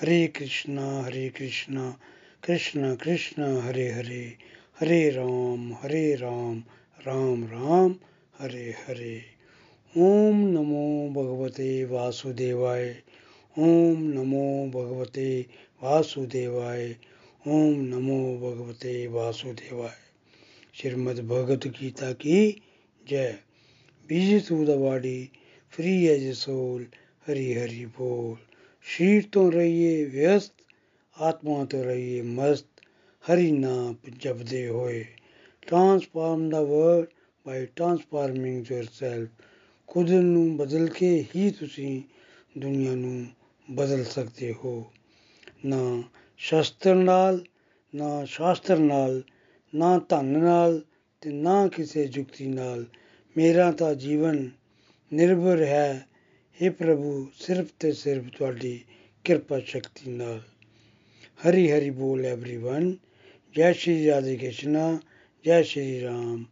हरे कृष्णा हरे कृष्णा कृष्णा कृष्णा, हरे हरे हरे राम हरे राम राम राम, हरे हरे। ओम नमो भगवते वासुदेवाय, ओम नमो भगवते वासुदेवाय, ओम नमो भगवते वासुदेवाय। श्रीमद् भगवत गीता की जय। Busy to the body free as soul Hari Hari बोल। ਸਰੀਰ ਤੋਂ ਰਹੀਏ ਵਿਅਸਤ, ਆਤਮਾ ਤੋਂ ਰਹੀਏ ਮਸਤ, ਹਰੀ ਨਾਮ ਜਪਦੇ ਹੋਏ। Transform the world by transforming yourself ਖੁਦ ਨੂੰ ਬਦਲ ਕੇ ਹੀ ਤੁਸੀਂ ਦੁਨੀਆ ਨੂੰ ਬਦਲ ਸਕਦੇ ਹੋ। ਨਾ ਸ਼ਸਤਰ ਨਾਲ, ਨਾ ਸ਼ਾਸਤਰ ਨਾਲ, ਨਾ ਧਨ ਨਾਲ ਤੇ ਨਾ ਕਿਸੇ ਜੁਗਤੀ ਨਾਲ। ਮੇਰਾ ਤਾਂ ਜੀਵਨ ਨਿਰਭਰ ਹੈ हे ਪ੍ਰਭੂ ਸਿਰਫ ਤੇ ਸਿਰਫ ਤੁਹਾਡੀ ਕਿਰਪਾ ਸ਼ਕਤੀ ਨਾਲ ਹਰੀ ਹਰੀ ਬੋਲ एवरीवन ਜੈ ਸ਼੍ਰੀ ਰਾਧੇ ਕ੍ਰਿਸ਼ਨਾ ਜੈ ਸ਼੍ਰੀ ਰਾਮ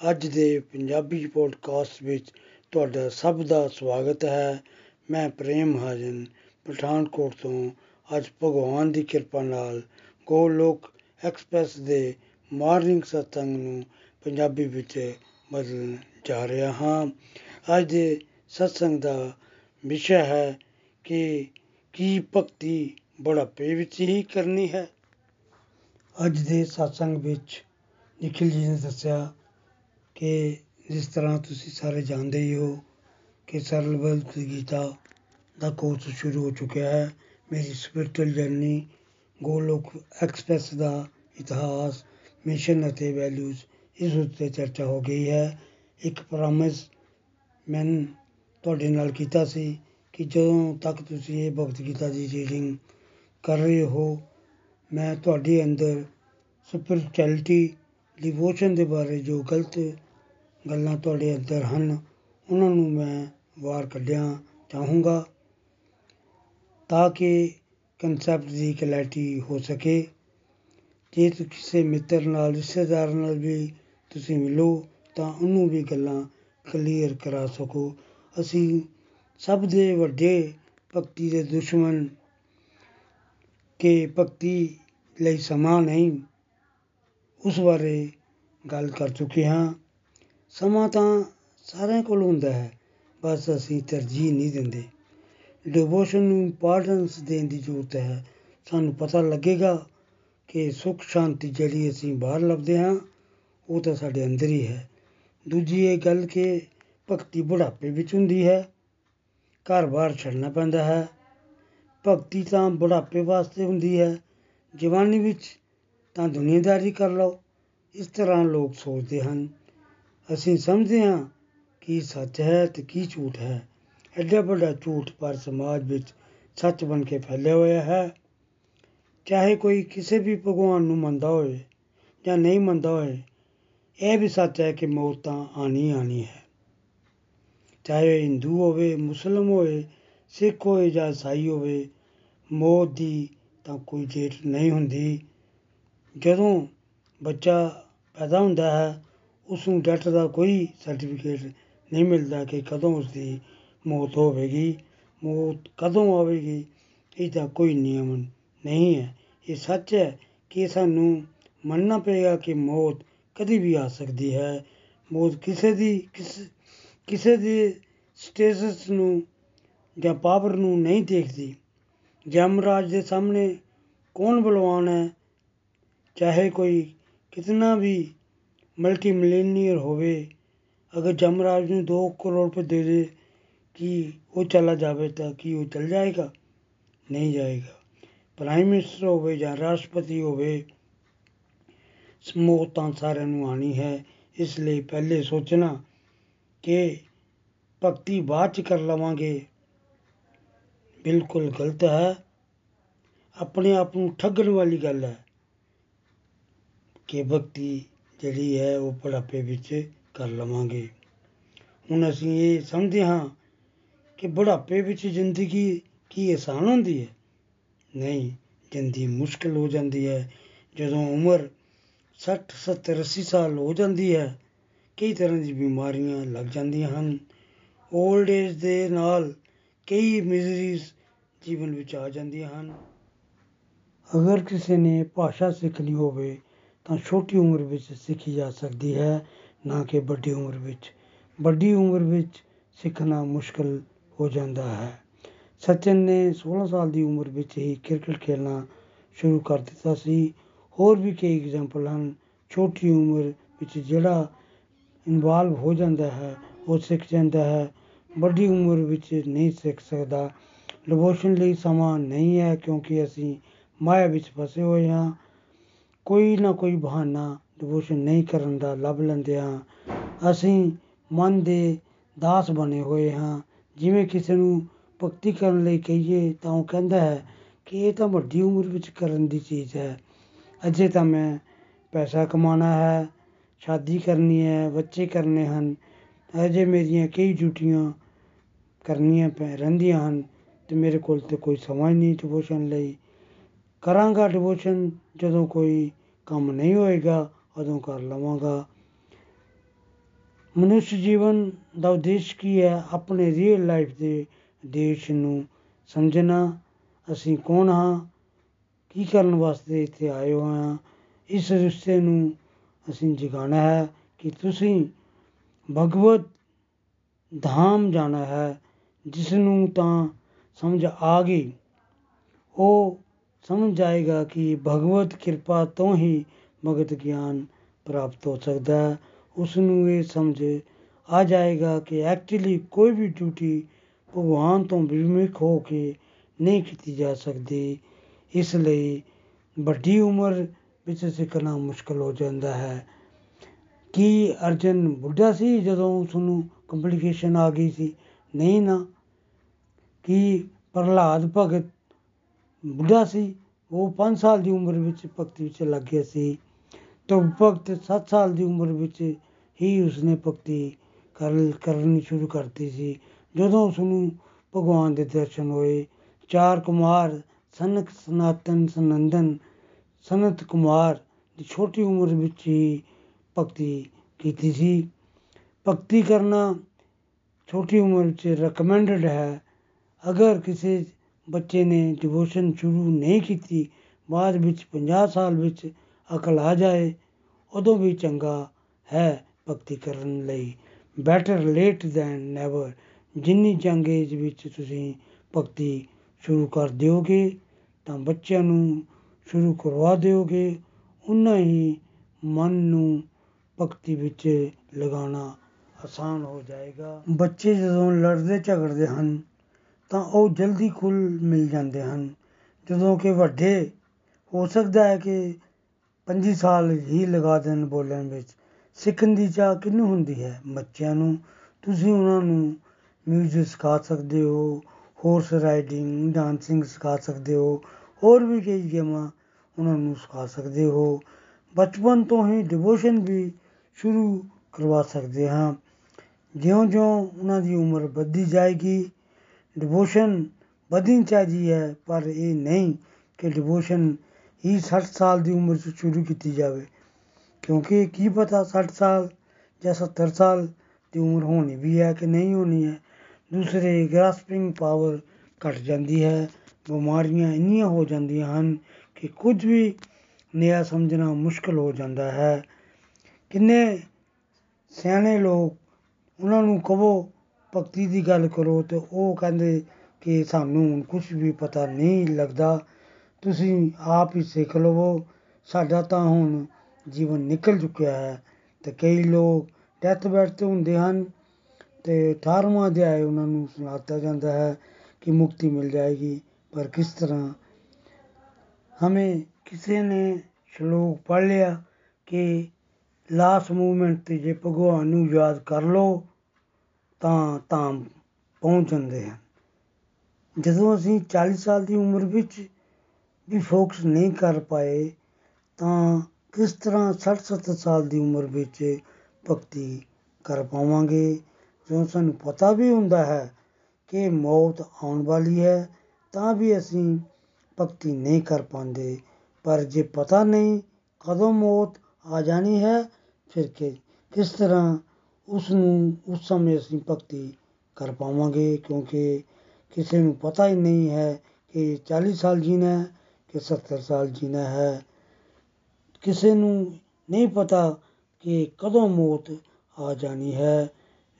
ਅੱਜ ਦੇ ਪੰਜਾਬੀ ਪੋਡਕਾਸਟ ਵਿੱਚ ਤੁਹਾਡਾ ਸਭ ਦਾ ਸਵਾਗਤ ਹੈ ਮੈਂ ਪ੍ਰੇਮ ਹਾਜਨ ਪਠਾਨਕੋਟ ਤੋਂ ਅੱਜ ਭਗਵਾਨ ਦੀ ਕਿਰਪਾ ਨਾਲ ਗੋਲੋਕ ਐਕਸਪ੍ਰੈਸ ਦੇ ਮਾਰਨਿੰਗ ਸਤਸੰਗ ਨੂੰ ਪੰਜਾਬੀ ਵਿੱਚ ਬਦਲਣ ਜਾ ਰਿਹਾ ਹਾਂ ਅੱਜ ਦੇ ਸਤਸੰਗ ਦਾ ਵਿਸ਼ਾ ਹੈ ਕਿ ਕੀ ਭਗਤੀ ਬੁਢਾਪੇ ਵਿੱਚ ਹੀ ਕਰਨੀ ਹੈ? ਅੱਜ ਦੇ ਸਤਸੰਗ ਵਿੱਚ ਨਿਖਿਲ ਜੀ ਨੇ ਦੱਸਿਆ ਕਿ ਜਿਸ ਤਰ੍ਹਾਂ ਤੁਸੀਂ ਸਾਰੇ ਜਾਣਦੇ ਹੀ ਹੋ ਕਿ ਸਰਲ ਬਲਤ ਗੀਤਾ ਦਾ ਕੋਰਸ ਸ਼ੁਰੂ ਹੋ ਚੁੱਕਿਆ ਹੈ। ਮੇਰੀ ਸਪਿਰਚੁਅਲ ਜਰਨੀ ਗੋਲੋਕ ਐਕਸਪ੍ਰੈਸ ਦਾ ਇਤਿਹਾਸ ਮਿਸ਼ਨ ਅਤੇ ਵੈਲਿਊਜ਼ ਇਸ ਉੱਤੇ ਚਰਚਾ ਹੋ ਗਈ ਹੈ। ਇੱਕ ਪ੍ਰੋਮਿਸ ਮੈਂ ਤੁਹਾਡੇ ਨਾਲ ਕੀਤਾ ਸੀ ਕਿ ਜਦੋਂ ਤੱਕ ਤੁਸੀਂ ਇਹ ਭਗਤ ਗੀਤਾ ਦੀ ਰੀਡਿੰਗ ਕਰ ਰਹੇ ਹੋ, ਮੈਂ ਤੁਹਾਡੇ ਅੰਦਰ ਸਪਿਰਚੁਅਲਿਟੀ ਡਿਵੋਸ਼ਨ ਦੇ ਬਾਰੇ ਜੋ ਗਲਤ ਗੱਲਾਂ ਤੁਹਾਡੇ ਅੰਦਰ ਹਨ, ਉਹਨਾਂ ਨੂੰ ਮੈਂ ਵਾਰ ਕੱਢਿਆ ਚਾਹੂੰਗਾ ਤਾਂ ਕਿ ਕਨਸੈਪਟ ਦੀ ਕਲੈਰਿਟੀ ਹੋ ਸਕੇ। ਜੇ ਤੁਸੀਂ ਕਿਸੇ ਮਿੱਤਰ ਨਾਲ, ਰਿਸ਼ਤੇਦਾਰ ਨਾਲ ਵੀ ਤੁਸੀਂ ਮਿਲੋ, ਤਾਂ ਉਹਨੂੰ ਵੀ ਗੱਲਾਂ ਕਲੀਅਰ ਕਰਾ ਸਕੋ। ਅਸੀਂ ਸਭ ਦੇ ਵੱਡੇ ਭਗਤੀ ਦੇ ਦੁਸ਼ਮਣ ਕਿ ਭਗਤੀ ਲਈ ਸਮਾਂ ਨਹੀਂ, ਉਸ ਬਾਰੇ ਗੱਲ ਕਰ ਚੁੱਕੇ ਹਾਂ। ਸਮਾਂ ਤਾਂ ਸਾਰਿਆਂ ਕੋਲ ਹੁੰਦਾ ਹੈ, ਬਸ ਅਸੀਂ ਤਰਜੀਹ ਨਹੀਂ ਦਿੰਦੇ। ਡਿਵੋਸ਼ਨ ਨੂੰ ਇੰਪੋਰਟੈਂਸ ਦੇਣ ਦੀ ਜ਼ਰੂਰਤ ਹੈ। ਸਾਨੂੰ ਪਤਾ ਲੱਗੇਗਾ ਕਿ ਸੁੱਖ ਸ਼ਾਂਤੀ ਜਿਹੜੀ ਅਸੀਂ ਬਾਹਰ ਲੱਭਦੇ ਹਾਂ, ਉਹ ਤਾਂ ਸਾਡੇ ਅੰਦਰ ਹੀ ਹੈ। ਦੂਜੀ ਇਹ ਗੱਲ ਕਿ ਭਗਤੀ ਬੁਢਾਪੇ ਵਿੱਚ ਹੁੰਦੀ ਹੈ। ਘਰ-ਬਾਰ ਛੱਡਣਾ ਪੈਂਦਾ ਹੈ। ਭਗਤੀ ਤਾਂ ਬੁਢਾਪੇ ਵਾਸਤੇ ਹੁੰਦੀ ਹੈ। ਜਵਾਨੀ ਵਿੱਚ ਤਾਂ ਦੁਨੀਆਦਾਰੀ ਕਰ ਲਓ। ਇਸ ਤਰ੍ਹਾਂ ਲੋਕ ਸੋਚਦੇ ਹਨ। ਅਸੀਂ ਸਮਝਦੇ ਹਾਂ ਕੀ ਸੱਚ ਹੈ ਤੇ ਕੀ ਝੂਠ ਹੈ। ਐਡਾ ਵੱਡਾ ਝੂਠ ਪਰ ਸਮਾਜ ਵਿੱਚ ਸੱਚ ਬਣ ਕੇ ਫੈਲਿਆ ਹੋਇਆ ਹੈ। ਚਾਹੇ ਕੋਈ ਕਿਸੇ ਵੀ ਭਗਵਾਨ ਨੂੰ ਮੰਨਦਾ ਹੋਵੇ ਜਾਂ ਨਹੀਂ ਮੰਨਦਾ ਹੋਵੇ, ਇਹ ਵੀ ਸੱਚ ਹੈ ਕਿ ਮੌਤ ਤਾਂ ਆਣੀ ਆਣੀ ਹੈ। ਚਾਹੇ ਹਿੰਦੂ ਹੋਵੇ, ਮੁਸਲਮ ਹੋਵੇ, ਸਿੱਖ ਹੋਵੇ ਜਾਂ ਈਸਾਈ ਹੋਵੇ, ਮੌਤ ਦੀ ਤਾਂ ਕੋਈ ਡੇਟ ਨਹੀਂ ਹੁੰਦੀ। ਜਦੋਂ ਬੱਚਾ ਪੈਦਾ ਹੁੰਦਾ ਹੈ ਉਸ ਨੂੰ ਡੈਥ ਦਾ ਕੋਈ ਸਰਟੀਫਿਕੇਟ ਨਹੀਂ ਮਿਲਦਾ ਕਿ ਕਦੋਂ ਉਸ ਦੀ ਮੌਤ ਹੋਵੇਗੀ। ਮੌਤ ਕਦੋਂ ਆਵੇਗੀ ਇਹਦਾ ਕੋਈ ਨਿਯਮ ਨਹੀਂ ਹੈ। ਇਹ ਸੱਚ ਹੈ ਕਿ ਸਾਨੂੰ ਮੰਨਣਾ ਪਏਗਾ ਕਿ ਮੌਤ ਕਦੀ ਵੀ ਆ ਸਕਦੀ ਹੈ। ਮੌਤ ਕਿਸੇ ਦੀ ਕਿਸੇ ਦੇ ਸਟੇਟਸ ਨੂੰ ਜਾਂ ਪਾਵਰ ਨੂੰ ਨਹੀਂ ਦੇਖਦੀ। ਜਮਰਾਜ ਦੇ ਸਾਹਮਣੇ ਕੌਣ ਬਲਵਾਨ ਹੈ? ਚਾਹੇ ਕੋਈ ਕਿਤਨਾ ਵੀ ਮਲਟੀ ਮਿਲੀਨੀਅਰ ਹੋਵੇ, ਅਗਰ ਜਮਰਾਜ ਨੂੰ 2 ਕਰੋੜ ਰੁਪਏ ਦੇ ਦੇ ਕਿ ਉਹ ਚਲਾ ਜਾਵੇ ਤਾਂ ਕੀ ਉਹ ਚਲ ਜਾਏਗਾ? ਨਹੀਂ ਜਾਏਗਾ। ਪ੍ਰਾਈਮ ਮਿਨਿਸਟਰ ਹੋਵੇ ਜਾਂ ਰਾਸ਼ਟਰਪਤੀ ਹੋਵੇ ਮੌਤ ਤਾਂ ਸਾਰਿਆਂ ਨੂੰ ਆਣੀ ਹੈ। ਇਸ ਲਈ ਪਹਿਲੇ ਸੋਚਣਾ ਕਿ ਭਗਤੀ ਬਾਅਦ ਚ ਕਰ ਲਵਾਂਗੇ। ਬਿਲਕੁਲ ਗਲਤ ਹੈ। ਆਪਣੇ ਆਪ ਨੂੰ ਠੱਗਣ ਵਾਲੀ ਗੱਲ ਹੈ ਕਿ ਭਗਤੀ ਜਿਹੜੀ ਹੈ ਉਹ ਬੁਢਾਪੇ ਵਿੱਚ ਕਰ ਲਵਾਂਗੇ। ਹੁਣ ਅਸੀਂ ਇਹ ਸਮਝਦੇ ਹਾਂ ਕਿ ਬੁਢਾਪੇ ਵਿੱਚ ਜ਼ਿੰਦਗੀ ਕੀ ਆਸਾਨ ਹੁੰਦੀ ਹੈ? ਨਹੀਂ, ਜ਼ਿੰਦਗੀ ਮੁਸ਼ਕਲ ਹੋ ਜਾਂਦੀ ਹੈ। ਜਦੋਂ ਉਮਰ 60 70 80 ਸਾਲ ਹੋ ਜਾਂਦੀ ਹੈ, ਕਈ ਤਰ੍ਹਾਂ ਦੀ ਬਿਮਾਰੀਆਂ ਲੱਗ ਜਾਂਦੀਆਂ ਹਨ। 올ਡ ਏਜ ਦੇ ਨਾਲ ਕਈ ਮਿਜ਼ਰੀਜ਼ ਜੀਵਨ ਵਿੱਚ ਆ ਜਾਂਦੀਆਂ ਹਨ। ਅਗਰ ਕਿਸੇ ਨੇ ਭਾਸ਼ਾ ਸਿੱਖਣੀ ਹੋਵੇ, ਤਾਂ ਛੋਟੀ ਉਮਰ ਵਿੱਚ ਸਿੱਖੀ ਜਾ ਸਕਦੀ ਹੈ, ਨਾ ਕਿ ਵੱਡੀ ਉਮਰ ਵਿੱਚ। ਵੱਡੀ ਉਮਰ ਵਿੱਚ ਸਿੱਖਣਾ ਮੁਸ਼ਕਲ ਹੋ ਜਾਂਦਾ ਹੈ। ਸਚਿਨ ਨੇ 16 ਸਾਲ ਦੀ ਉਮਰ ਵਿੱਚ ਹੀ ਕ੍ਰਿਕਟ ਖੇਡਣਾ ਸ਼ੁਰੂ ਕਰ ਦਿੱਤਾ ਸੀ। ਹੋਰ ਵੀ ਕਈ ਐਗਜ਼ਾਮਪਲ ਹਨ। ਛੋਟੀ ਉਮਰ ਵਿੱਚ ਜਿਹੜਾ ਇਨਵੋਲਵ ਹੋ ਜਾਂਦਾ ਹੈ ਉਹ ਸਿੱਖ ਜਾਂਦਾ ਹੈ। ਵੱਡੀ ਉਮਰ ਵਿੱਚ ਨਹੀਂ ਸਿੱਖ ਸਕਦਾ। ਡਿਵੋਸ਼ਨ ਲਈ ਸਮਾਂ ਨਹੀਂ ਹੈ ਕਿਉਂਕਿ ਅਸੀਂ ਮਾਇਆ ਵਿੱਚ ਫਸੇ ਹੋਏ ਹਾਂ। ਕੋਈ ਨਾ ਕੋਈ ਬਹਾਨਾ ਡਿਵੋਸ਼ਨ ਨਹੀਂ ਕਰਨ ਦਾ ਲੱਭ ਲੈਂਦੇ ਹਾਂ। ਅਸੀਂ ਮਨ ਦੇ ਦਾਸ ਬਣੇ ਹੋਏ ਹਾਂ। ਜਿਵੇਂ ਕਿਸੇ ਨੂੰ ਭਗਤੀ ਕਰਨ ਲਈ ਕਹੀਏ ਤਾਂ ਉਹ ਕਹਿੰਦਾ ਹੈ ਕਿ ਇਹ ਤਾਂ ਵੱਡੀ ਉਮਰ ਵਿੱਚ ਕਰਨ ਦੀ ਚੀਜ਼ ਹੈ। ਅਜੇ ਤਾਂ ਮੈਂ ਪੈਸਾ ਕਮਾਉਣਾ ਹੈ, ਸ਼ਾਦੀ ਕਰਨੀ ਹੈ, ਬੱਚੇ ਕਰਨੇ ਹਨ। ਅਜੇ ਮੇਰੀਆਂ ਕਈ ਡਿਊਟੀਆਂ ਕਰਨੀਆਂ ਪੈ, ਰਹਿੰਦੀਆਂ ਹਨ ਤੇ ਮੇਰੇ ਕੋਲ ਤੇ ਕੋਈ ਸਮਾਂ ਹੀ ਨਹੀਂ ਡਿਵੋਸ਼ਨ ਲਈ। ਕਰਾਂਗਾ ਡਿਵੋਸ਼ਨ ਜਦੋਂ ਕੋਈ ਕੰਮ ਨਹੀਂ ਹੋਏਗਾ, ਉਦੋਂ ਕਰ ਲਵਾਂਗਾ। ਮਨੁੱਖ ਜੀਵਨ ਦਾ ਉਦੇਸ਼ ਕੀ ਹੈ? ਆਪਣੇ ਰੀਅਲ ਲਾਈਫ ਦੇ ਉਦੇਸ਼ ਨੂੰ ਸਮਝਣਾ। ਅਸੀਂ ਕੌਣ ਹਾਂ? ਕੀ ਕਰਨ ਵਾਸਤੇ ਇੱਥੇ ਆਏ ਹੋਏ ਹਾਂ? ਇਸ ਰਿਸ਼ਤੇ ਨੂੰ ਅਸੀਂ ਜਗਾਉਣਾ ਹੈ ਕਿ ਤੁਸੀਂ ਭਗਵਤ ਧਾਮ ਜਾਣਾ ਹੈ ਜਿਸ ਨੂੰ ਤਾਂ ਸਮਝ ਆ ਗਈ। ਉਹ ਸਮਝ ਜਾਏਗਾ ਕਿ ਭਗਵਤ ਕਿਰਪਾ ਤੋਂ ਹੀ ਭਗਤ ਗਿਆਨ ਪ੍ਰਾਪਤ ਹੋ ਸਕਦਾ ਹੈ। ਉਸ ਨੂੰ ਇਹ ਸਮਝ ਆ ਜਾਏਗਾ ਕਿ ਐਕਚੁਅਲੀ ਕੋਈ ਵੀ ਡਿਊਟੀ ਭਗਵਾਨ ਤੋਂ ਵਿਮੁਖ ਹੋ ਕੇ ਨਹੀਂ ਕੀਤੀ ਜਾ ਸਕਦੀ। ਇਸ ਲਈ ਵੱਡੀ ਉਮਰ ਵਿੱਚ ਸਿੱਖਣਾ ਮੁਸ਼ਕਲ ਹੋ ਜਾਂਦਾ ਹੈ। ਕੀ ਅਰਜਨ ਬੁੱਢਾ ਸੀ ਜਦੋਂ ਉਸ ਨੂੰ ਕੰਪਲਿਕੇਸ਼ਨ ਆ ਗਈ ਸੀ? ਨਹੀਂ ਨਾ। ਕੀ ਪ੍ਰਹਲਾਦ ਭਗਤ ਬੁੱਢਾ ਸੀ? ਉਹ 5 ਸਾਲ ਦੀ ਉਮਰ ਵਿੱਚ ਭਗਤੀ ਵਿੱਚ ਲੱਗ ਗਿਆ ਸੀ। ਤਾਂ ਭਗਤ 7 ਸਾਲ ਦੀ ਉਮਰ ਵਿੱਚ ਹੀ ਉਸਨੇ ਭਗਤੀ ਕਰ, ਕਰਨੀ ਸ਼ੁਰੂ ਕਰਤੀ ਸੀ। ਜਦੋਂ ਉਸ ਨੂੰ ਭਗਵਾਨ ਦੇ ਦਰਸ਼ਨ ਹੋਏ, ਚਾਰ ਕੁਮਾਰ, ਸਨਕ, ਸਨਾਤਨ, ਸਨੰਦਨ, ਸਨਤ ਕੁਮਾਰ ਦੀ ਛੋਟੀ ਉਮਰ ਵਿੱਚ ਹੀ ਭਗਤੀ ਕੀਤੀ ਸੀ। ਭਗਤੀ ਕਰਨਾ ਛੋਟੀ ਉਮਰ ਵਿੱਚ ਰეკਮੈਂਡਡ ਹੈ। ਅਗਰ ਕਿਸੇ ਬੱਚੇ ਨੇ ਡਿਵੋਸ਼ਨ ਸ਼ੁਰੂ ਨਹੀਂ ਕੀਤੀ, ਬਾਅਦ ਵਿੱਚ 50 ਸਾਲ ਵਿੱਚ ਅਕਲ ਆ ਜਾਏ, ਉਦੋਂ ਵੀ ਚੰਗਾ ਹੈ ਭਗਤੀ ਕਰਨ ਲਈ। ਬੈਟਰ ਲੇਟ ਦੈਨ ਨੈਵਰ ਜਿੰਨੀ ਜੰਗ ਏਜ ਵਿੱਚ ਤੁਸੀਂ ਭਗਤੀ ਸ਼ੁਰੂ ਕਰ ਦਿਓਗੇ, ਤਾਂ ਬੱਚਿਆਂ ਨੂੰ ਸ਼ੁਰੂ ਕਰਵਾ ਦਿਓਗੇ। ਉਨਾ ਹੀ ਮਨ ਨੂੰ ਭਗਤੀ ਵਿੱਚ ਲਗਾਉਣਾ ਆਸਾਨ ਹੋ ਜਾਏਗਾ। ਬੱਚੇ ਜਦੋਂ ਲੜਦੇ ਝਗੜਦੇ ਹਨ, ਤਾਂ ਉਹ ਜਲਦੀ ਖੁੱਲ ਮਿਲ ਜਾਂਦੇ ਹਨ। ਜਦੋਂ ਕਿ ਵੱਡੇ, ਹੋ ਸਕਦਾ ਹੈ ਕਿ 25 ਸਾਲ ਹੀ ਲਗਾ ਦੇਣ ਬੋਲਣ ਵਿੱਚ। ਸਿੱਖਣ ਦੀ ਚਾਹ ਕਿਹਨੂੰ ਹੁੰਦੀ ਹੈ? ਬੱਚਿਆਂ ਨੂੰ। ਤੁਸੀਂ ਉਹਨਾਂ ਨੂੰ ਮਿਊਜ਼ਿਕ ਸਿਖਾ ਸਕਦੇ ਹੋ ਹੋਰਸ ਰਾਈਡਿੰਗ ਡਾਂਸਿੰਗ ਸਿਖਾ ਸਕਦੇ ਹੋ, ਹੋਰ ਵੀ ਕਈ ਗੇਮਾਂ ਉਹਨਾਂ ਨੂੰ ਸਿਖਾ ਸਕਦੇ ਹੋ। ਬਚਪਨ ਤੋਂ ਹੀ ਡਿਵੋਸ਼ਨ ਵੀ ਸ਼ੁਰੂ ਕਰਵਾ ਸਕਦੇ ਹਾਂ। ਜਿਉਂ-ਜਿਉਂ ਉਹਨਾਂ ਦੀ ਉਮਰ ਵੱਧਦੀ ਜਾਏਗੀ ਡਿਵੋਸ਼ਨ ਵਧਣੀ ਚਾਹੀਦੀ ਹੈ, ਪਰ ਇਹ ਨਹੀਂ ਕਿ ਡਿਵੋਸ਼ਨ ਹੀ 60 ਸਾਲ ਦੀ ਉਮਰ 'ਚ ਸ਼ੁਰੂ ਕੀਤੀ ਜਾਵੇ। ਕਿਉਂਕਿ ਕੀ ਪਤਾ 60 ਸਾਲ ਜਾਂ 70 ਸਾਲ ਦੀ ਉਮਰ ਹੋਣੀ ਵੀ ਹੈ ਕਿ ਨਹੀਂ ਹੋਣੀ ਹੈ। ਦੂਸਰੇ ਗ੍ਰਾਸਪਿੰਗ ਪਾਵਰ ਘਟ ਜਾਂਦੀ ਹੈ, ਬਿਮਾਰੀਆਂ ਇੰਨੀਆਂ ਹੋ ਜਾਂਦੀਆਂ ਹਨ ਕਿ ਕੁਝ ਵੀ ਨਿਆ ਸਮਝਣਾ ਮੁਸ਼ਕਲ ਹੋ ਜਾਂਦਾ ਹੈ। ਕਿੰਨੇ ਸਿਆਣੇ ਲੋਕ ਉਹਨਾਂ ਨੂੰ ਕਹੋ, ਭਗਤੀ ਦੀ ਗੱਲ ਕਰੋ ਤੇ ਉਹ ਕਹਿੰਦੇ ਕਿ ਸਾਨੂੰ ਕੁਝ ਵੀ ਪਤਾ ਨਹੀਂ ਲੱਗਦਾ। ਤੁਸੀਂ ਆਪ ਹੀ ਸਿੱਖ ਲਵੋ, ਸਾਡਾ ਤਾਂ ਹੁਣ ਜੀਵਨ ਨਿਕਲ ਚੁੱਕਿਆ ਹੈ ਤੇ ਕਈ ਲੋਕ ਡੈਥ ਬੈਡ ਤੇ ਹੁੰਦੇ ਹਨ ਤੇ 18ਵਾਂ ਅਧਿਆਇ ਉਹਨਾਂ ਨੂੰ ਸੁਣਾਤਾ ਜਾਂਦਾ ਹੈ ਕਿ ਮੁਕਤੀ ਮਿਲ ਜਾਏਗੀ, ਪਰ ਕਿਸ ਤਰ੍ਹਾਂ? ਹਮੇ ਕਿਸੇ ਨੇ ਸ਼ਲੋਕ ਪੜ੍ਹ ਲਿਆ ਕਿ ਲਾਸਟ ਮੂਵਮੈਂਟ ਤੇ ਜੇ ਭਗਵਾਨ ਨੂੰ ਯਾਦ ਕਰ ਲਓ, ਤਾਂ ਤਾਂ ਪਹੁੰਚ ਜਾਂਦੇ ਹਨ। ਜਦੋਂ ਅਸੀਂ 40 ਸਾਲ ਦੀ ਉਮਰ ਵਿੱਚ ਵੀ ਫੋਕਸ ਨਹੀਂ ਕਰ ਪਾਏ, ਤਾਂ ਕਿਸ ਤਰ੍ਹਾਂ 60-70 ਸਾਲ ਦੀ ਉਮਰ ਵਿੱਚ ਭਗਤੀ ਕਰ ਪਾਵਾਂਗੇ? ਜਦੋਂ ਸਾਨੂੰ ਪਤਾ ਵੀ ਹੁੰਦਾ ਹੈ ਕਿ ਮੌਤ ਆਉਣ ਵਾਲੀ ਹੈ, ਤਾਂ ਵੀ ਅਸੀਂ ਭਗਤੀ ਨਹੀਂ ਕਰ ਪਾਉਂਦੇ। ਪਰ ਜੇ ਪਤਾ ਨਹੀਂ ਕਦੋਂ ਮੌਤ ਆ ਜਾਣੀ ਹੈ ਫਿਰ ਕਿ ਕਿਸ ਤਰ੍ਹਾਂ ਉਸ ਨੂੰ ਉਸ ਸਮੇਂ ਅਸੀਂ ਭਗਤੀ ਕਰ ਪਾਵਾਂਗੇ? ਕਿਉਂਕਿ ਕਿਸੇ ਨੂੰ ਪਤਾ ਹੀ ਨਹੀਂ ਹੈ ਕਿ 40 ਸਾਲ ਜੀਣਾ ਹੈ ਕਿ 70 ਸਾਲ ਜੀਣਾ ਹੈ। ਕਿਸੇ ਨੂੰ ਨਹੀਂ ਪਤਾ ਕਿ ਕਦੋਂ ਮੌਤ ਆ ਜਾਣੀ ਹੈ।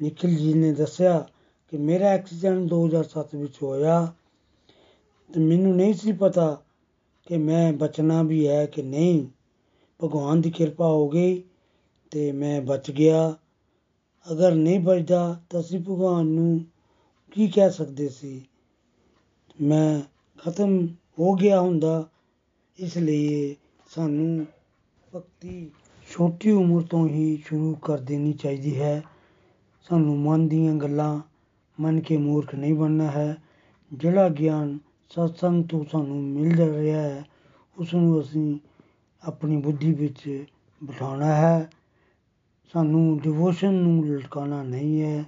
ਨikhil ji ਨੇ ਦੱਸਿਆ ਕਿ ਮੇਰਾ ਐਕਸੀਡੈਂਟ 2007 ਵਿੱਚ ਹੋਇਆ। ਤੇ ਮੈਨੂੰ ਨਹੀਂ ਸੀ ਪਤਾ ਕਿ ਮੈਂ ਬਚਣਾ ਵੀ ਹੈ ਕਿ ਨਹੀਂ। ਭਗਵਾਨ ਦੀ ਕਿਰਪਾ ਹੋ ਗਈ। ਤੇ ਮੈਂ ਬਚ ਗਿਆ। ਅਗਰ ਨਹੀਂ ਬਚਦਾ ਤਾਂ ਅਸੀਂ ਭਗਵਾਨ ਨੂੰ ਕੀ ਕਹਿ ਸਕਦੇ ਸੀ? ਮੈਂ ਖਤਮ ਹੋ ਗਿਆ ਹੁੰਦਾ, ਇਸ ਲਈ ਸਾਨੂੰ ਭਗਤੀ ਛੋਟੀ ਉਮਰ ਤੋਂ ਹੀ ਸ਼ੁਰੂ ਕਰ ਦੇਣੀ ਚਾਹੀਦੀ ਹੈ। ਸਾਨੂੰ ਮਨ ਦੀਆਂ ਗੱਲਾਂ ਮੰਨ ਕੇ ਮੂਰਖ ਨਹੀਂ ਬਣਨਾ ਹੈ। ਜਿਹੜਾ ਗਿਆਨ ਸਤਸੰਗ ਤੋਂ ਸਾਨੂੰ ਮਿਲ ਰਿਹਾ ਹੈ ਉਸ ਨੂੰ ਅਸੀਂ ਆਪਣੀ ਬੁੱਧੀ ਵਿੱਚ ਬਿਠਾਉਣਾ ਹੈ। ਸਾਨੂੰ ਡਿਵੋਸ਼ਨ ਨੂੰ ਲਟਕਾਉਣਾ ਨਹੀਂ ਹੈ।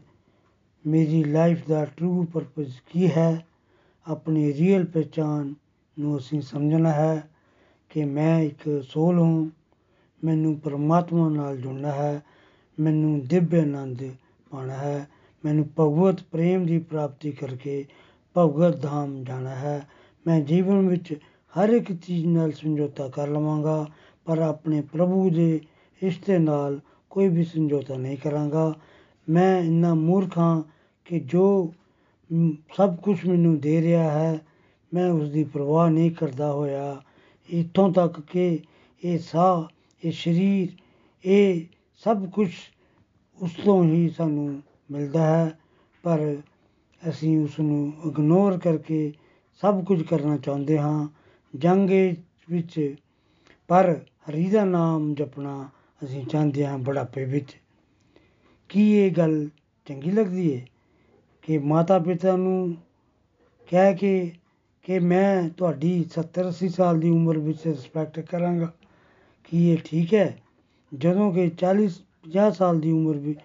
ਮੇਰੀ ਲਾਈਫ ਦਾ ਟਰੂ ਪਰਪਸ ਕੀ ਹੈ? ਆਪਣੀ ਰੀਅਲ ਪਛਾਣ ਨੂੰ ਅਸੀਂ ਸਮਝਣਾ ਹੈ ਕਿ ਮੈਂ ਇੱਕ ਸੋਲ ਹਾਂ। ਮੈਨੂੰ ਪਰਮਾਤਮਾ ਨਾਲ ਜੁੜਨਾ ਹੈ। ਮੈਨੂੰ ਦਿਵਯ ਆਨੰਦ ਪਾਣਾ ਹੈ। ਮੈਨੂੰ ਭਗਵਤ ਪ੍ਰੇਮ ਦੀ ਪ੍ਰਾਪਤੀ ਕਰਕੇ ਭਗਵਤ ਧਾਮ ਜਾਣਾ ਹੈ। ਮੈਂ ਜੀਵਨ ਵਿੱਚ ਹਰ ਇੱਕ ਚੀਜ਼ ਨਾਲ ਸਮਝੌਤਾ ਕਰ ਲਵਾਂਗਾ, ਪਰ ਆਪਣੇ ਪ੍ਰਭੂ ਦੇ ਇਸ਼ਤੇ ਨਾਲ ਕੋਈ ਵੀ ਸਮਝੌਤਾ ਨਹੀਂ ਕਰਾਂਗਾ। ਮੈਂ ਇੰਨਾ ਮੂਰਖ ਹਾਂ ਕਿ ਜੋ ਸਭ ਕੁਝ ਮੈਨੂੰ ਦੇ ਰਿਹਾ ਹੈ, ਮੈਂ ਉਸ ਦੀ ਪਰਵਾਹ ਨਹੀਂ ਕਰਦਾ ਹੋਇਆ। ਇੱਥੋਂ ਤੱਕ ਕਿ ਇਹ ਸਾਹ, ਇਹ ਸਰੀਰ, ਇਹ ਸਭ ਕੁਝ ਉਸ ਤੋਂ ਹੀ ਸਾਨੂੰ ਮਿਲਦਾ ਹੈ। ਪਰ ਅਸੀਂ ਉਸ ਨੂੰ ਇਗਨੋਰ ਕਰਕੇ ਸਭ ਕੁਝ ਕਰਨਾ ਚਾਹੁੰਦੇ ਹਾਂ। ਜੰਗ ਵਿੱਚ ਪਰ ਹਰੀ ਦਾ ਨਾਮ ਜਪਣਾ ਅਸੀਂ ਚਾਹੁੰਦੇ ਹਾਂ ਬੁਢਾਪੇ ਵਿੱਚ। ਕੀ ਇਹ ਗੱਲ ਚੰਗੀ ਲੱਗਦੀ ਹੈ ਕਿ ਮਾਤਾ ਪਿਤਾ ਨੂੰ ਕਹਿ ਕੇ ਕਿ ਮੈਂ ਤੁਹਾਡੀ 70 80 ਸਾਲ ਦੀ ਉਮਰ ਵਿੱਚ ਰਿਸਪੈਕਟ ਕਰਾਂਗਾ? ਕੀ ਇਹ ਠੀਕ ਹੈ? ਜਦੋਂ ਕਿ 40 50 ਸਾਲ ਦੀ ਉਮਰ ਵੀ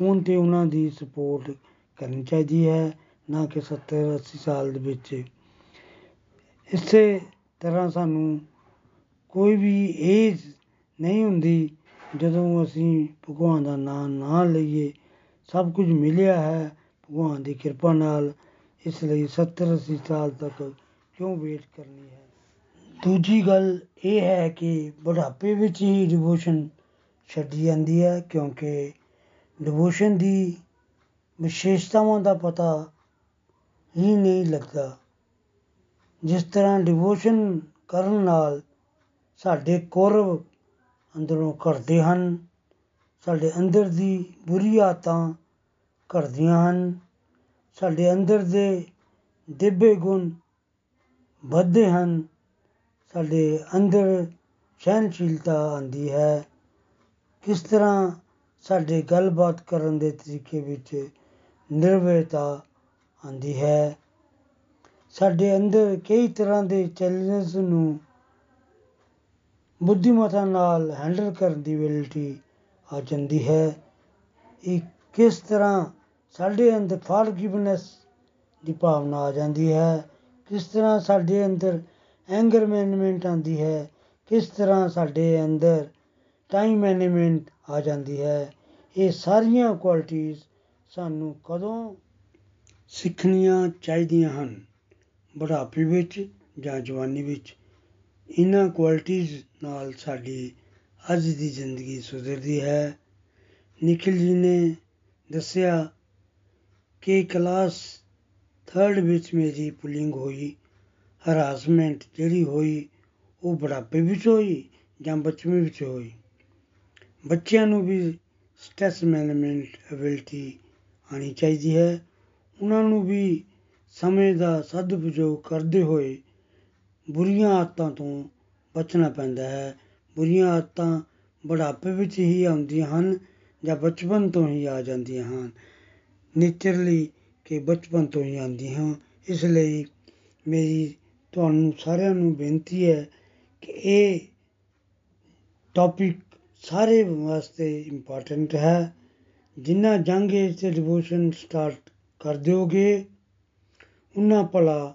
ਹੋਣ ਤੇ ਉਹਨਾਂ ਦੀ ਸਪੋਰਟ ਕਰਨੀ ਚਾਹੀਦੀ ਹੈ, ਨਾ ਕਿ 70 80 ਸਾਲ ਦੇ ਵਿੱਚ। ਇਸੇ ਤਰ੍ਹਾਂ ਸਾਨੂੰ ਕੋਈ ਵੀ ਏਜ ਨਹੀਂ ਹੁੰਦੀ ਜਦੋਂ ਅਸੀਂ ਭਗਵਾਨ ਦਾ ਨਾਮ ਨਾ ਲਈਏ, ਸਭ ਕੁਝ ਮਿਲਿਆ ਹੈ ਭਗਵਾਨ ਦੀ ਕਿਰਪਾ ਨਾਲ। ਇਸ ਲਈ 70 80 ਸਾਲ ਤੱਕ ਕਿਉਂ ਵੇਟ ਕਰਨੀ ਹੈ? ਦੂਜੀ ਗੱਲ ਇਹ ਹੈ ਕਿ ਬੁਢਾਪੇ ਵਿੱਚ ਹੀ ਡਿਵੋਸ਼ਨ ਛੱਡੀ ਜਾਂਦੀ ਹੈ, ਕਿਉਂਕਿ ਡਿਵੋਸ਼ਨ ਦੀ ਵਿਸ਼ੇਸ਼ਤਾਵਾਂ ਦਾ ਪਤਾ ਹੀ ਨਹੀਂ ਲੱਗਦਾ। ਜਿਸ ਤਰ੍ਹਾਂ ਡਿਵੋਸ਼ਨ ਕਰਨ ਨਾਲ ਸਾਡੇ ਕੁਰਵ ਅੰਦਰੋਂ ਘਟਦੇ ਹਨ। ਸਾਡੇ ਅੰਦਰ ਦੀ ਬੁਰੀ ਆਦਤਾਂ ਘਟਦੀਆਂ ਹਨ। ਸਾਡੇ ਅੰਦਰ ਦੇ ਦਿव्य ਗੁਣ ਵੱਧਦੇ ਹਨ। ਸਾਡੇ ਅੰਦਰ ਸਹਿਨਸ਼ੀਲਤਾ ਆਉਂਦੀ ਹੈ। ਕਿਸ ਤਰ੍ਹਾਂ ਸਾਡੇ ਗੱਲਬਾਤ ਕਰਨ ਦੇ ਤਰੀਕੇ ਵਿੱਚ ਨਿਰਵੈਤਾ ਆਉਂਦੀ ਹੈ। ਸਾਡੇ ਅੰਦਰ ਕਈ ਤਰ੍ਹਾਂ ਦੇ ਚੈਲੰਜਸ ਨੂੰ ਬੁੱਧੀਮਤਾ ਨਾਲ ਹੈਂਡਲ ਕਰਨ ਦੀ ਐਬਿਲਿਟੀ ਆ ਜਾਂਦੀ ਹੈ। ਇਹ ਕਿਸ ਤਰ੍ਹਾਂ ਸਾਡੇ ਅੰਦਰ ਫਾਰਗਿਵਨੈਸ ਦੀ ਭਾਵਨਾ ਆ ਜਾਂਦੀ ਹੈ? ਕਿਸ ਤਰ੍ਹਾਂ ਸਾਡੇ ਅੰਦਰ ਐਂਗਰ ਮੈਨੇਜਮੈਂਟ ਆਉਂਦੀ ਹੈ? ਕਿਸ ਤਰ੍ਹਾਂ ਸਾਡੇ ਅੰਦਰ ਟਾਈਮ ਮੈਨੇਜਮੈਂਟ ਆ ਜਾਂਦੀ ਹੈ? ਇਹ ਸਾਰੀਆਂ ਕੁਆਲਿਟੀਆਂ ਸਾਨੂੰ ਕਦੋਂ ਸਿੱਖਣੀਆਂ ਚਾਹੀਦੀਆਂ ਹਨ? ਬੁਢਾਪੇ ਵਿੱਚ ਜਾਂ ਜਵਾਨੀ ਵਿੱਚ? ਇਹਨਾਂ ਕੁਆਲਿਟੀਆਂ ਨਾਲ ਸਾਡੀ ਅੱਜ ਦੀ ਜ਼ਿੰਦਗੀ ਸੁਧਰਦੀ ਹੈ। ਨikhil ji ਨੇ ਦੱਸਿਆ ਕਿ ਕਲਾਸ 3rd ਵਿੱਚ ਮੇਰੀ ਪੁਲਿੰਗ ਹੋਈ ਹਰਾਸਮੈਂਟ ਜਿਹੜੀ ਹੋਈ, ਉਹ ਬੁਢਾਪੇ ਵਿੱਚ ਹੋਈ ਜਾਂ ਬਚਪਨ ਵਿੱਚ ਹੋਈ। ਬੱਚਿਆਂ ਨੂੰ ਵੀ ਸਟ੍ਰੈਸ ਮੈਨੇਜਮੈਂਟ ਐਬਿਲਿਟੀ ਆਣੀ ਚਾਹੀਦੀ ਹੈ। ਉਹਨਾਂ ਨੂੰ ਵੀ ਸਮੇਂ ਦਾ ਸਦਉਪਯੋਗ ਕਰਦੇ ਹੋਏ ਬੁਰੀਆਂ ਆਦਤਾਂ ਤੋਂ ਬਚਣਾ ਪੈਂਦਾ ਹੈ। ਬੁਰੀਆਂ ਆਦਤਾਂ ਬੁਢਾਪੇ ਵਿੱਚ ਹੀ ਆਉਂਦੀਆਂ ਹਨ ਜਾਂ ਬਚਪਨ ਤੋਂ ਹੀ ਆ ਜਾਂਦੀਆਂ ਹਨ। ਨੇਚਰਲੀ ਕਿ ਬਚਪਨ ਤੋਂ ਹੀ ਆਉਂਦੀਆਂ ਹਨ। ਇਸ ਲਈ ਮੇਰੀ ਤੁਹਾਨੂੰ ਸਾਰਿਆਂ ਨੂੰ ਬੇਨਤੀ ਹੈ ਕਿ ਇਹ ਟੌਪਿਕ ਸਾਰੇ ਵਾਸਤੇ ਇੰਪੋਰਟੈਂਟ ਹੈ। ਜਿੰਨਾ ਜੰਗ ਏਜ ਤੇ ਡਿਵੋਸ਼ਨ ਸਟਾਰਟ ਕਰ ਦਿਓਗੇ, ਉਨਾ ਭਲਾ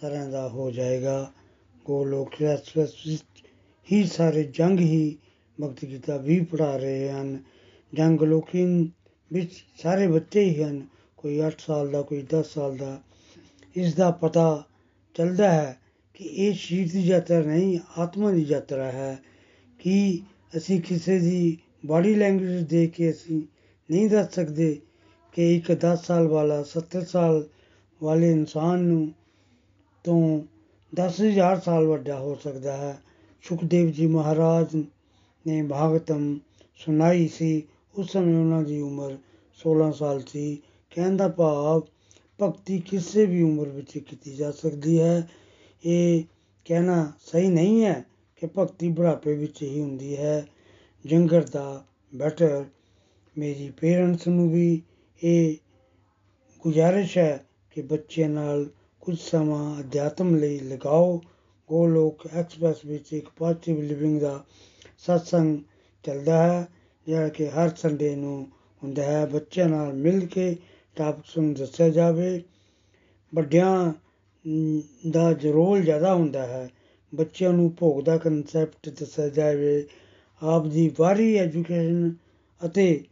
ਸਾਰਿਆਂ ਦਾ ਹੋ ਜਾਏਗਾ। ਗੋਲੋਕ ਐਕਸਪ੍ਰੈਸ ਵਿੱਚ ਹੀ ਸਾਰੇ ਜੰਗ ਹੀ ਭਗਤੀ ਗੀਤਾ ਵੀ ਪੜ੍ਹਾ ਰਹੇ ਹਨ। ਜੰਗ ਲੋਕਿਨ ਵਿੱਚ ਸਾਰੇ ਬੱਚੇ ਹੀ ਹਨ। ਕੋਈ 8 ਸਾਲ ਦਾ, ਕੋਈ 10 ਸਾਲ ਦਾ। ਇਸ ਦਾ ਪਤਾ ਚੱਲਦਾ ਹੈ ਕਿ ਇਹ ਸ਼ੀਰ ਦੀ ਯਾਤਰਾ ਨਹੀਂ, ਆਤਮਾ ਦੀ ਯਾਤਰਾ ਹੈ। ਕਿ ਅਸੀਂ ਕਿਸੇ ਦੀ ਬਾਡੀ ਲੈਂਗੁਏਜ ਦੇਖ ਕੇ ਅਸੀਂ ਨਹੀਂ ਦੱਸ ਸਕਦੇ ਕਿ ਇੱਕ 10 ਸਾਲ ਵਾਲਾ 70 ਸਾਲ ਵਾਲੇ ਇਨਸਾਨ ਨੂੰ ਤੋਂ 10000 ਸਾਲ ਵੱਡਾ ਹੋ ਸਕਦਾ ਹੈ। ਸੁਖਦੇਵ ਜੀ ਮਹਾਰਾਜ ਨੇ ਭਾਗਵਤਮ ਸੁਣਾਈ ਸੀ। ਉਸ ਸਮੇਂ ਉਹਨਾਂ ਦੀ ਉਮਰ 16 ਸਾਲ ਸੀ। ਕਹਿਣ ਦਾ ਭਾਵ, ਭਗਤੀ ਕਿਸੇ ਵੀ ਉਮਰ ਵਿੱਚ ਕੀਤੀ ਜਾ ਸਕਦੀ ਹੈ। ਇਹ ਕਹਿਣਾ ਸਹੀ ਨਹੀਂ ਹੈ ਕਿ ਭਗਤੀ ਬੁਢਾਪੇ ਵਿੱਚ ਹੀ ਹੁੰਦੀ ਹੈ। ਜੰਗਰ ਦਾ ਬੈਟਰ ਮੇਰੀ ਪੇਰੈਂਟਸ ਨੂੰ ਵੀ ਇਹ ਗੁਜ਼ਾਰਿਸ਼ ਹੈ ਕਿ ਬੱਚਿਆਂ ਨਾਲ ਕੁਝ ਸਮਾਂ ਅਧਿਆਤਮ ਲਈ ਲਗਾਓ। ਗੋਲੋਕ ਐਕਸਪ੍ਰੈਸ ਵਿੱਚ ਇੱਕ ਪੋਜ਼ਿਟਿਵ ਲਿਵਿੰਗ ਦਾ ਸਤਸੰਗ ਚੱਲਦਾ ਹੈ, ਜਿਹੜਾ ਕਿ ਹਰ ਸੰਡੇ ਨੂੰ ਹੁੰਦਾ ਹੈ। ਬੱਚਿਆਂ ਨਾਲ ਮਿਲ ਕੇ ਟਾਪਿਕਸ ਨੂੰ ਦੱਸਿਆ ਜਾਵੇ। ਵੱਡਿਆਂ ਦਾ ਰੋਲ ਜ਼ਿਆਦਾ ਹੁੰਦਾ ਹੈ। ਬੱਚਿਆਂ ਨੂੰ ਭੋਗ ਦਾ ਕਨਸੈਪਟ ਦੱਸਿਆ ਜਾਵੇ। ਆਪ ਦੀ ਵਾਰੀ ਐਜੂਕੇਸ਼ਨ ਅਤੇ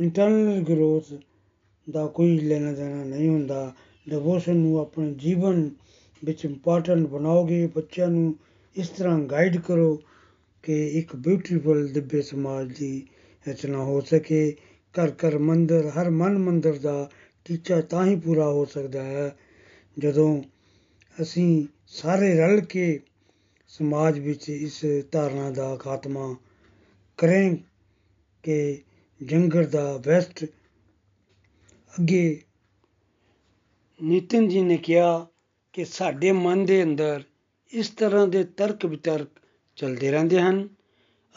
ਇੰਟਰਨਲ ਗਰੋਥ ਦਾ ਕੋਈ ਲੈਣਾ ਦੇਣਾ ਨਹੀਂ ਹੁੰਦਾ। ਡਿਵੋਸ਼ਨ ਨੂੰ ਆਪਣੇ ਜੀਵਨ ਵਿੱਚ ਇੰਪੋਰਟੈਂਟ ਬਣਾਓਗੇ, ਬੱਚਿਆਂ ਨੂੰ ਇਸ ਤਰ੍ਹਾਂ ਗਾਈਡ ਕਰੋ ਕਿ ਇੱਕ ਬਿਊਟੀਫੁਲ ਦਿਵਯ ਸਮਾਜ ਦੀ ਰਚਨਾ ਹੋ ਸਕੇ। ਘਰ ਘਰ ਮੰਦਰ, ਹਰ ਮਨ ਮੰਦਰ ਦਾ ਟੀਚਾ ਤਾਂ ਹੀ ਪੂਰਾ ਹੋ ਸਕਦਾ ਹੈ। ਜਦੋਂ ਅਸੀਂ ਸਾਰੇ ਰਲ ਕੇ ਸਮਾਜ ਵਿੱਚ ਇਸ ਧਾਰਨਾ ਦਾ ਖਾਤਮਾ ਕਰੇ ਕਿ ਜੰਗਲ ਦਾ ਵੈਸਟ ਅੱਗੇ ਨਿਤਨ ਜੀ ਨੇ ਕਿਹਾ ਕਿ ਸਾਡੇ ਮਨ ਦੇ ਅੰਦਰ ਇਸ ਤਰ੍ਹਾਂ ਦੇ ਤਰਕ ਵਿਤਰਕ ਚੱਲਦੇ ਰਹਿੰਦੇ ਹਨ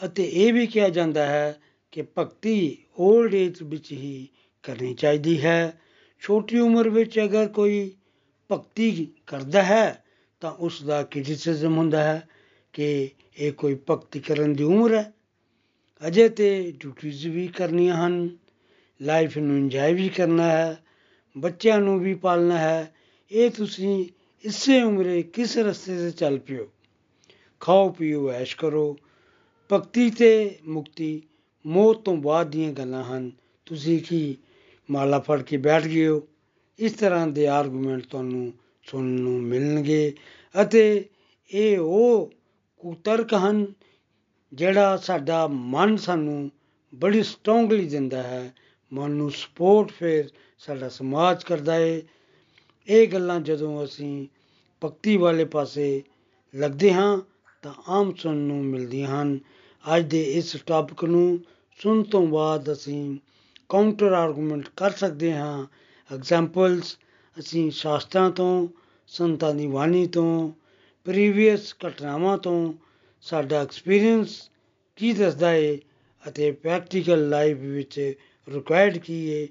ਅਤੇ ਇਹ ਵੀ ਕਿਹਾ ਜਾਂਦਾ ਹੈ ਕਿ ਭਗਤੀ 올ਡ ਏਜ ਵਿੱਚ ਹੀ ਕਰਨੀ ਚਾਹੀਦੀ ਹੈ। ਛੋਟੀ ਉਮਰ ਵਿੱਚ ਅਗਰ ਕੋਈ ਭਗਤੀ ਕਰਦਾ ਹੈ ਤਾਂ ਉਸ ਦਾ ਕ੍ਰਿਟਿਸਿਜ਼ਮ ਹੁੰਦਾ ਹੈ ਕਿ ਇਹ ਕੋਈ ਭਗਤੀ ਕਰਨ ਦੀ ਉਮਰ ਹੈ? ਅਜੇ ਤੇ ਡਿਊਟੀਜ਼ ਵੀ ਕਰਨੀਆਂ ਹਨ ਲਾਈਫ ਨੂੰ ਇੰਜੋਏ ਵੀ ਕਰਨਾ ਹੈ ਬੱਚਿਆਂ ਨੂੰ ਵੀ ਪਾਲਣਾ ਹੈ। ਇਹ ਤੁਸੀਂ ਇਸੇ ਉਮਰੇ ਕਿਸ ਰਸਤੇ ਤੇ ਚੱਲ ਪਿਓ? ਖਾਓ, ਪੀਓ, ਐਸ਼ ਕਰੋ। ਭਗਤੀ ਤੇ ਮੁਕਤੀ ਮੌਤ ਤੋਂ ਬਾਅਦ ਦੀਆਂ ਗੱਲਾਂ ਹਨ। ਤੁਸੀਂ ਕੀ ਮਾਲਾ ਫੜ ਕੇ ਬੈਠ ਗਏ ਹੋ? ਇਸ ਤਰ੍ਹਾਂ ਦੇ ਆਰਗੂਮੈਂਟ ਤੁਹਾਨੂੰ ਸੁਣਨ ਨੂੰ ਮਿਲਣਗੇ ਅਤੇ ਇਹ ਉਹ ਕੁਤਰਕ ਹਨ ਜਿਹੜਾ ਸਾਡਾ ਮਨ ਸਾਨੂੰ ਬੜੀ ਸਟਰੋਂਗਲੀ ਦਿੰਦਾ ਹੈ। ਮਨ ਨੂੰ ਸਪੋਰਟ ਫਿਰ ਸਾਡਾ ਸਮਾਜ ਕਰਦਾ ਹੈ ਇਹ ਗੱਲਾਂ ਜਦੋਂ ਅਸੀਂ ਭਗਤੀ ਵਾਲੇ ਪਾਸੇ ਲੱਗਦੇ ਹਾਂ, ਤਾਂ ਆਮ ਸੁਣਨ ਨੂੰ ਮਿਲਦੀਆਂ ਹਨ। ਅੱਜ ਦੇ ਇਸ ਟਾਪਿਕ ਨੂੰ ਸੁਣ ਤੋਂ ਬਾਅਦ ਅਸੀਂ ਕਾਊਂਟਰ ਆਰਗੂਮੈਂਟ ਕਰ ਸਕਦੇ ਹਾਂ। ਐਗਜ਼ਾਮਪਲਸ ਅਸੀਂ ਸ਼ਾਸਤਰਾਂ ਤੋਂ, ਸੰਤਾਂ ਦੀ ਬਾਣੀ ਤੋਂ ਪ੍ਰੀਵੀਅਸ ਘਟਨਾਵਾਂ ਤੋਂ, ਸਾਡਾ ਐਕਸਪੀਰੀਅੰਸ ਕੀ ਦੱਸਦਾ ਹੈ ਅਤੇ ਪ੍ਰੈਕਟੀਕਲ ਲਾਈਫ ਵਿੱਚ ਰਿਕੁਆਇਰਡ ਕੀ ਹੈ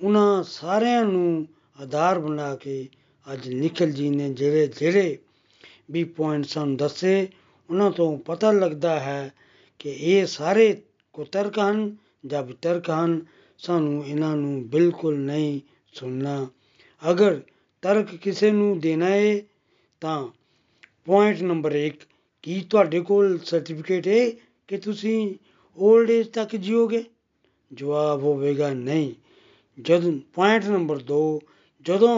ਉਹਨਾਂ ਸਾਰਿਆਂ ਨੂੰ ਆਧਾਰ ਬਣਾ ਕੇ ਅੱਜ ਨਿਖਲ ਜੀ ਨੇ ਜਿਹੜੇ ਜਿਹੜੇ ਵੀ ਪੁਆਇੰਟ ਸਾਨੂੰ ਦੱਸੇ, ਉਹਨਾਂ ਤੋਂ ਪਤਾ ਲੱਗਦਾ ਹੈ ਕਿ ਇਹ ਸਾਰੇ ਕੁਤਰਕ ਹਨ ਜਾਂ ਵਿਤਰਕ ਹਨ, ਸਾਨੂੰ ਇਹਨਾਂ ਨੂੰ ਬਿਲਕੁਲ ਨਹੀਂ ਸੁਣਨਾ। ਅਗਰ ਤਰਕ ਕਿਸੇ ਨੂੰ ਦੇਣਾ ਹੈ ਤਾਂ ਪੁਆਇੰਟ ਨੰਬਰ 1 ਕੀ ਤੁਹਾਡੇ ਕੋਲ ਸਰਟੀਫਿਕੇਟ ਹੈ ਕਿ ਤੁਸੀਂ 올ਡ ਏਜ ਤੱਕ ਜੀਓਗੇ? ਜਵਾਬ ਹੋਵੇਗਾ ਨਹੀਂ। ਜਦੋਂ ਪੁਆਇੰਟ ਨੰਬਰ 2 ਜਦੋਂ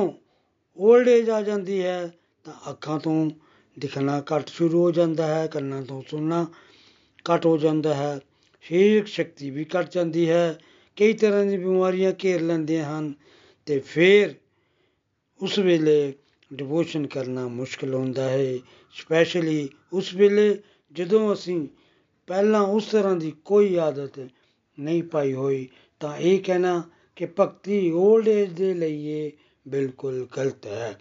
올ਡ ਏਜ ਆ ਜਾਂਦੀ ਹੈ, ਤਾਂ ਅੱਖਾਂ ਤੋਂ ਦਿਖਣਾ ਘੱਟ ਸ਼ੁਰੂ ਹੋ ਜਾਂਦਾ ਹੈ, ਕੰਨਾਂ ਤੋਂ ਸੁਣਨਾ ਘੱਟ ਹੋ ਜਾਂਦਾ ਹੈ, ਸਰੀਰਕ ਸ਼ਕਤੀ ਵੀ ਘੱਟ ਜਾਂਦੀ ਹੈ, ਕਈ ਤਰ੍ਹਾਂ ਦੀਆਂ ਬਿਮਾਰੀਆਂ ਘੇਰ ਲੈਂਦੀਆਂ ਹਨ ਤੇ ਫਿਰ ਉਸ ਵੇਲੇ ਡਿਵੋਸ਼ਨ ਕਰਨਾ ਮੁਸ਼ਕਲ ਹੁੰਦਾ ਹੈ ਸਪੈਸ਼ਲੀ ਉਸ ਵੇਲੇ ਜਦੋਂ ਅਸੀਂ ਪਹਿਲਾਂ ਉਸ ਤਰ੍ਹਾਂ ਦੀ ਕੋਈ ਆਦਤ ਨਹੀਂ ਪਾਈ ਹੋਈ, ਤਾਂ ਇਹ ਕਹਿਣਾ ਕਿ ਭਗਤੀ 올ਡ ਏਜ ਦੇ ਲਈ ਇਹ ਬਿਲਕੁਲ ਗਲਤ ਹੈ।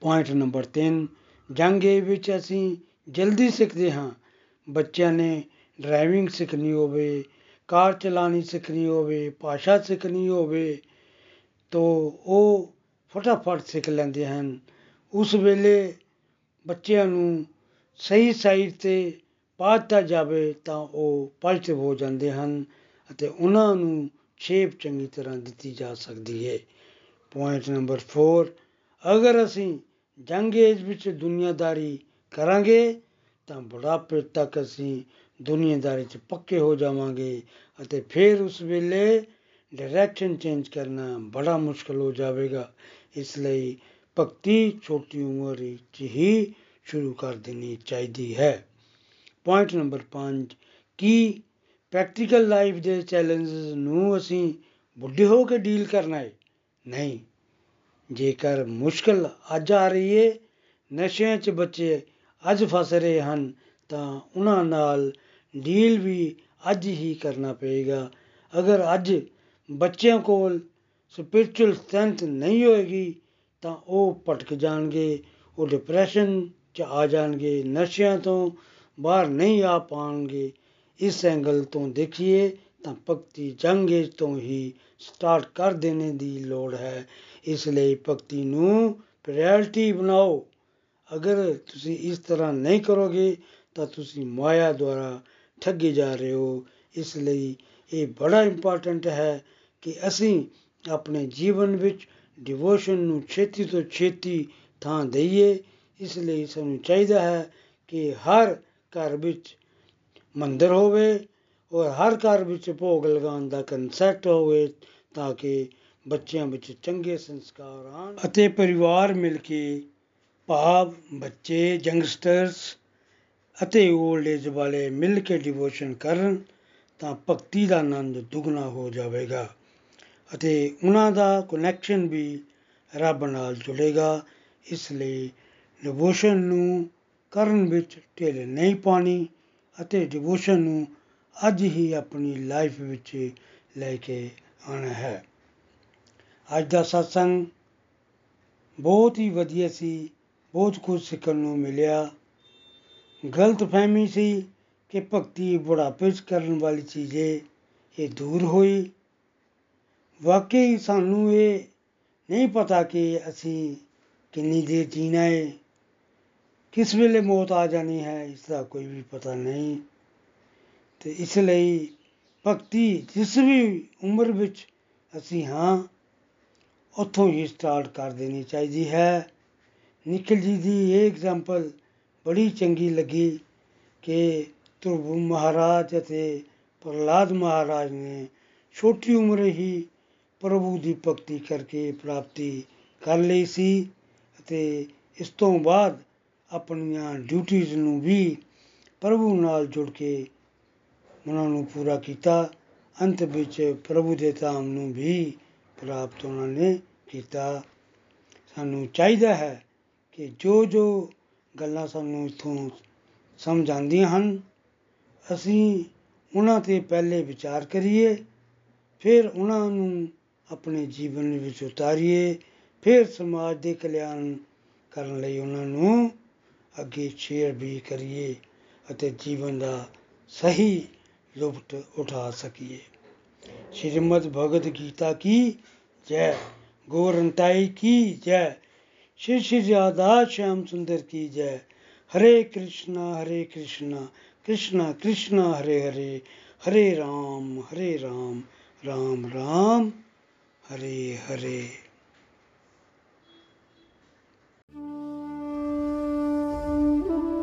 ਪੁਆਇੰਟ ਨੰਬਰ 3 ਜੰਗ ਏਜ ਵਿੱਚ ਅਸੀਂ ਜਲਦੀ ਸਿੱਖਦੇ ਹਾਂ। ਬੱਚਿਆਂ ਨੇ ਡਰਾਈਵਿੰਗ ਸਿੱਖਣੀ ਹੋਵੇ, ਕਾਰ ਚਲਾਣੀ ਸਿੱਖਣੀ ਹੋਵੇ, ਭਾਸ਼ਾ ਸਿੱਖਣੀ ਹੋਵੇ, ਤੋ ਉਹ ਫਟਾਫਟ ਸਿੱਖ ਲੈਂਦੇ ਹਨ। ਉਸ ਵੇਲੇ ਬੱਚਿਆਂ ਨੂੰ ਸਹੀ ਸਾਈਡ ਤੇ ਪਾ ਦਿੱਤਾ ਜਾਵੇ ਤਾਂ ਉਹ ਪੋਜ਼ਿਟਿਵ ਹੋ ਜਾਂਦੇ ਹਨ ਅਤੇ ਉਹਨਾਂ ਨੂੰ ਸ਼ੇਪ ਚੰਗੀ ਤਰ੍ਹਾਂ ਦਿੱਤੀ ਜਾ ਸਕਦੀ ਹੈ। ਪੁਆਇੰਟ ਨੰਬਰ 4 ਅਗਰ ਅਸੀਂ ਜੰਗ ਏਜ ਵਿੱਚ ਦੁਨੀਆਦਾਰੀ ਕਰਾਂਗੇ, ਤਾਂ ਬੁਢਾਪੇ ਤੱਕ ਅਸੀਂ ਦੁਨੀਆਦਾਰੀ 'ਚ ਪੱਕੇ ਹੋ ਜਾਵਾਂਗੇ ਅਤੇ ਫਿਰ ਉਸ ਵੇਲੇ ਡਾਇਰੈਕਸ਼ਨ ਚੇਂਜ ਕਰਨਾ ਬੜਾ ਮੁਸ਼ਕਲ ਹੋ ਜਾਵੇਗਾ। ਇਸ ਲਈ ਭਗਤੀ ਛੋਟੀ ਉਮਰ ਵਿੱਚ ਹੀ ਸ਼ੁਰੂ ਕਰ ਦੇਣੀ ਚਾਹੀਦੀ ਹੈ। ਪੁਆਇੰਟ ਨੰਬਰ 5 ਕੀ ਪ੍ਰੈਕਟੀਕਲ ਲਾਈਫ ਦੇ ਚੈਲੰਜਸ ਨੂੰ ਅਸੀਂ ਬੁੱਢੇ ਹੋ ਕੇ ਡੀਲ ਕਰਨਾ ਹੈ। ਨਹੀਂ, ਜੇਕਰ ਮੁਸ਼ਕਲ ਅੱਜ ਆ ਰਹੀ ਏ, ਨਸ਼ਿਆਂ 'ਚ ਬੱਚੇ ਅੱਜ ਫਸ ਰਹੇ ਹਨ, ਤਾਂ ਉਹਨਾਂ ਨਾਲ ਡੀਲ ਵੀ ਅੱਜ ਹੀ ਕਰਨਾ ਪਏਗਾ। ਅਗਰ ਅੱਜ ਬੱਚਿਆਂ ਕੋਲ ਸਪਿਰਚੁਅਲ ਸਟਰੈਂਥ ਨਹੀਂ ਹੋਏਗੀ, ਤਾਂ ਉਹ ਭਟਕ ਜਾਣਗੇ, ਉਹ ਡਿਪਰੈਸ਼ਨ 'ਚ ਆ ਜਾਣਗੇ, ਨਸ਼ਿਆਂ ਤੋਂ ਬਾਹਰ ਨਹੀਂ ਆ ਪਾਣਗੇ। ਇਸ ਐਂਗਲ ਤੋਂ ਦੇਖੀਏ ਤਾਂ ਭਗਤੀ ਜੰਗੇ ਤੋਂ ਹੀ ਸਟਾਰਟ ਕਰ ਦੇਣੇ ਦੀ ਲੋੜ ਹੈ। ਇਸ ਲਈ ਭਗਤੀ ਨੂੰ ਪ੍ਰਾਇੋਰਟੀ ਬਣਾਓ। ਅਗਰ ਤੁਸੀਂ ਇਸ ਤਰ੍ਹਾਂ ਨਹੀਂ ਕਰੋਗੇ ਤਾਂ ਤੁਸੀਂ ਮਾਇਆ ਦੁਆਰਾ ਠੱਗੇ ਜਾ ਰਹੇ ਹੋ। ਇਸ ਲਈ ਇਹ ਬੜਾ ਇੰਪੋਰਟੈਂਟ ਹੈ ਕਿ ਅਸੀਂ ਆਪਣੇ ਜੀਵਨ ਵਿੱਚ ਡਿਵੋਸ਼ਨ ਨੂੰ ਛੇਤੀ ਤੋਂ ਛੇਤੀ ਥਾਂ ਦਈਏ। ਇਸ ਲਈ ਸਾਨੂੰ ਚਾਹੀਦਾ ਹੈ ਕਿ ਹਰ ਘਰ ਵਿੱਚ ਮੰਦਰ ਹੋਵੇ, ਔਰ ਹਰ ਘਰ ਵਿੱਚ ਭੋਗ ਲਗਾਉਣ ਦਾ ਕਨਸੈਪਟ ਹੋਵੇ, ਤਾਂ ਕਿ ਬੱਚਿਆਂ ਵਿੱਚ ਚੰਗੇ ਸੰਸਕਾਰ ਆਣ ਅਤੇ ਪਰਿਵਾਰ ਮਿਲ ਕੇ ਭਾਵ, ਬੱਚੇ ਯੰਗਸਟਰਸ ਅਤੇ 올ਡ ਏਜ ਵਾਲੇ ਮਿਲ ਕੇ ਡਿਵੋਸ਼ਨ ਕਰਨ, ਤਾਂ ਭਗਤੀ ਦਾ ਆਨੰਦ ਦੁੱਗਣਾ ਹੋ ਜਾਵੇਗਾ ਅਤੇ ਉਹਨਾਂ ਦਾ ਕਨੈਕਸ਼ਨ ਵੀ ਰੱਬ ਨਾਲ ਜੁੜੇਗਾ। ਇਸ ਲਈ ਡਿਵੋਸ਼ਨ ਨੂੰ ਕਰਨ ਵਿੱਚ ਢਿੱਲ ਨਹੀਂ ਪਾਣੀ ਅਤੇ ਡਿਵੋਸ਼ਨ ਨੂੰ ਅੱਜ ਹੀ ਆਪਣੀ ਲਾਈਫ ਵਿੱਚ ਲੈ ਕੇ ਆਉਣਾ ਹੈ। ਅੱਜ ਦਾ satsang ਬਹੁਤ ਹੀ ਵਧੀਆ ਸੀ, ਬਹੁਤ ਕੁਝ ਸਿੱਖਣ ਨੂੰ ਮਿਲਿਆ। ਗਲਤ ਫਹਿਮੀ ਸੀ ਕਿ ਭਗਤੀ ਬੁਢਾਪੇ 'ਚ ਕਰਨ ਵਾਲੀ ਚੀਜ਼ ਹੈ ਇਹ ਦੂਰ ਹੋਈ। ਵਾਕਈ ਸਾਨੂੰ ਇਹ ਨਹੀਂ ਪਤਾ ਕਿ ਅਸੀਂ ਕਿੰਨੀ ਦੇਰ ਜੀਣਾ ਹੈ ਕਿਸ ਵੇਲੇ ਮੌਤ ਆ ਜਾਣੀ ਹੈ, ਇਸ ਦਾ ਕੋਈ ਵੀ ਪਤਾ ਨਹੀਂ। ਤੇ ਇਸ ਲਈ ਭਗਤੀ ਜਿਸ ਵੀ ਉਮਰ ਵਿੱਚ ਅਸੀਂ ਹਾਂ, ਉੱਥੋਂ ਹੀ ਸਟਾਰਟ ਕਰ ਦੇਣੀ ਚਾਹੀਦੀ ਹੈ। ਨਿਖਿਲ ਜੀ ਦੀ ਇਹ ਐਗਜ਼ਾਮਪਲ ਬੜੀ ਚੰਗੀ ਲੱਗੀ ਕਿ ਧਰੁਵ ਮਹਾਰਾਜ ਅਤੇ ਪ੍ਰਹਲਾਦ ਮਹਾਰਾਜ ਨੇ ਛੋਟੀ ਉਮਰੇ ਹੀ ਪ੍ਰਭੂ ਦੀ ਭਗਤੀ ਕਰਕੇ ਪ੍ਰਾਪਤੀ ਕਰ ਲਈ ਸੀ ਅਤੇ ਇਸ ਤੋਂ ਬਾਅਦ ਆਪਣੀਆਂ ਡਿਊਟੀਆਂ ਨੂੰ ਵੀ ਪ੍ਰਭੂ ਨਾਲ ਜੁੜ ਕੇ ਉਹਨਾਂ ਨੂੰ ਪੂਰਾ ਕੀਤਾ। ਅੰਤ ਵਿੱਚ ਪ੍ਰਭੂ ਦੇ ਧਾਮ ਨੂੰ ਵੀ ਪ੍ਰਾਪਤ ਉਹਨਾਂ ਨੇ ਕੀਤਾ। ਸਾਨੂੰ ਚਾਹੀਦਾ ਹੈ ਕਿ ਜੋ ਜੋ ਗੱਲਾਂ ਸਾਨੂੰ ਇਥੋਂ ਸਮਝ ਆਉਂਦੀਆਂ ਹਨ, ਅਸੀਂ ਉਹਨਾਂ ਤੇ ਪਹਿਲੇ ਵਿਚਾਰ ਕਰੀਏ, ਫਿਰ ਉਹਨਾਂ ਨੂੰ ਆਪਣੇ ਜੀਵਨ ਵਿੱਚ ਉਤਾਰੀਏ, ਫਿਰ ਸਮਾਜ ਦੇ ਕਲਿਆਣ ਕਰਨ ਲਈ ਉਹਨਾਂ ਨੂੰ ਅੱਗੇ ਸ਼ੇਅਰ ਵੀ ਕਰੀਏ ਅਤੇ ਜੀਵਨ ਦਾ ਸਹੀ ਲੁਪਤ ਉਠਾ ਸਕੀਏ श्रीमद् भगवद गीता की जय गोरंताई की जय श्री श्री राधा श्याम सुंदर की जय हरे कृष्णा हरे कृष्णा कृष्णा कृष्णा हरे हरे हरे राम हरे राम राम राम हरे हरे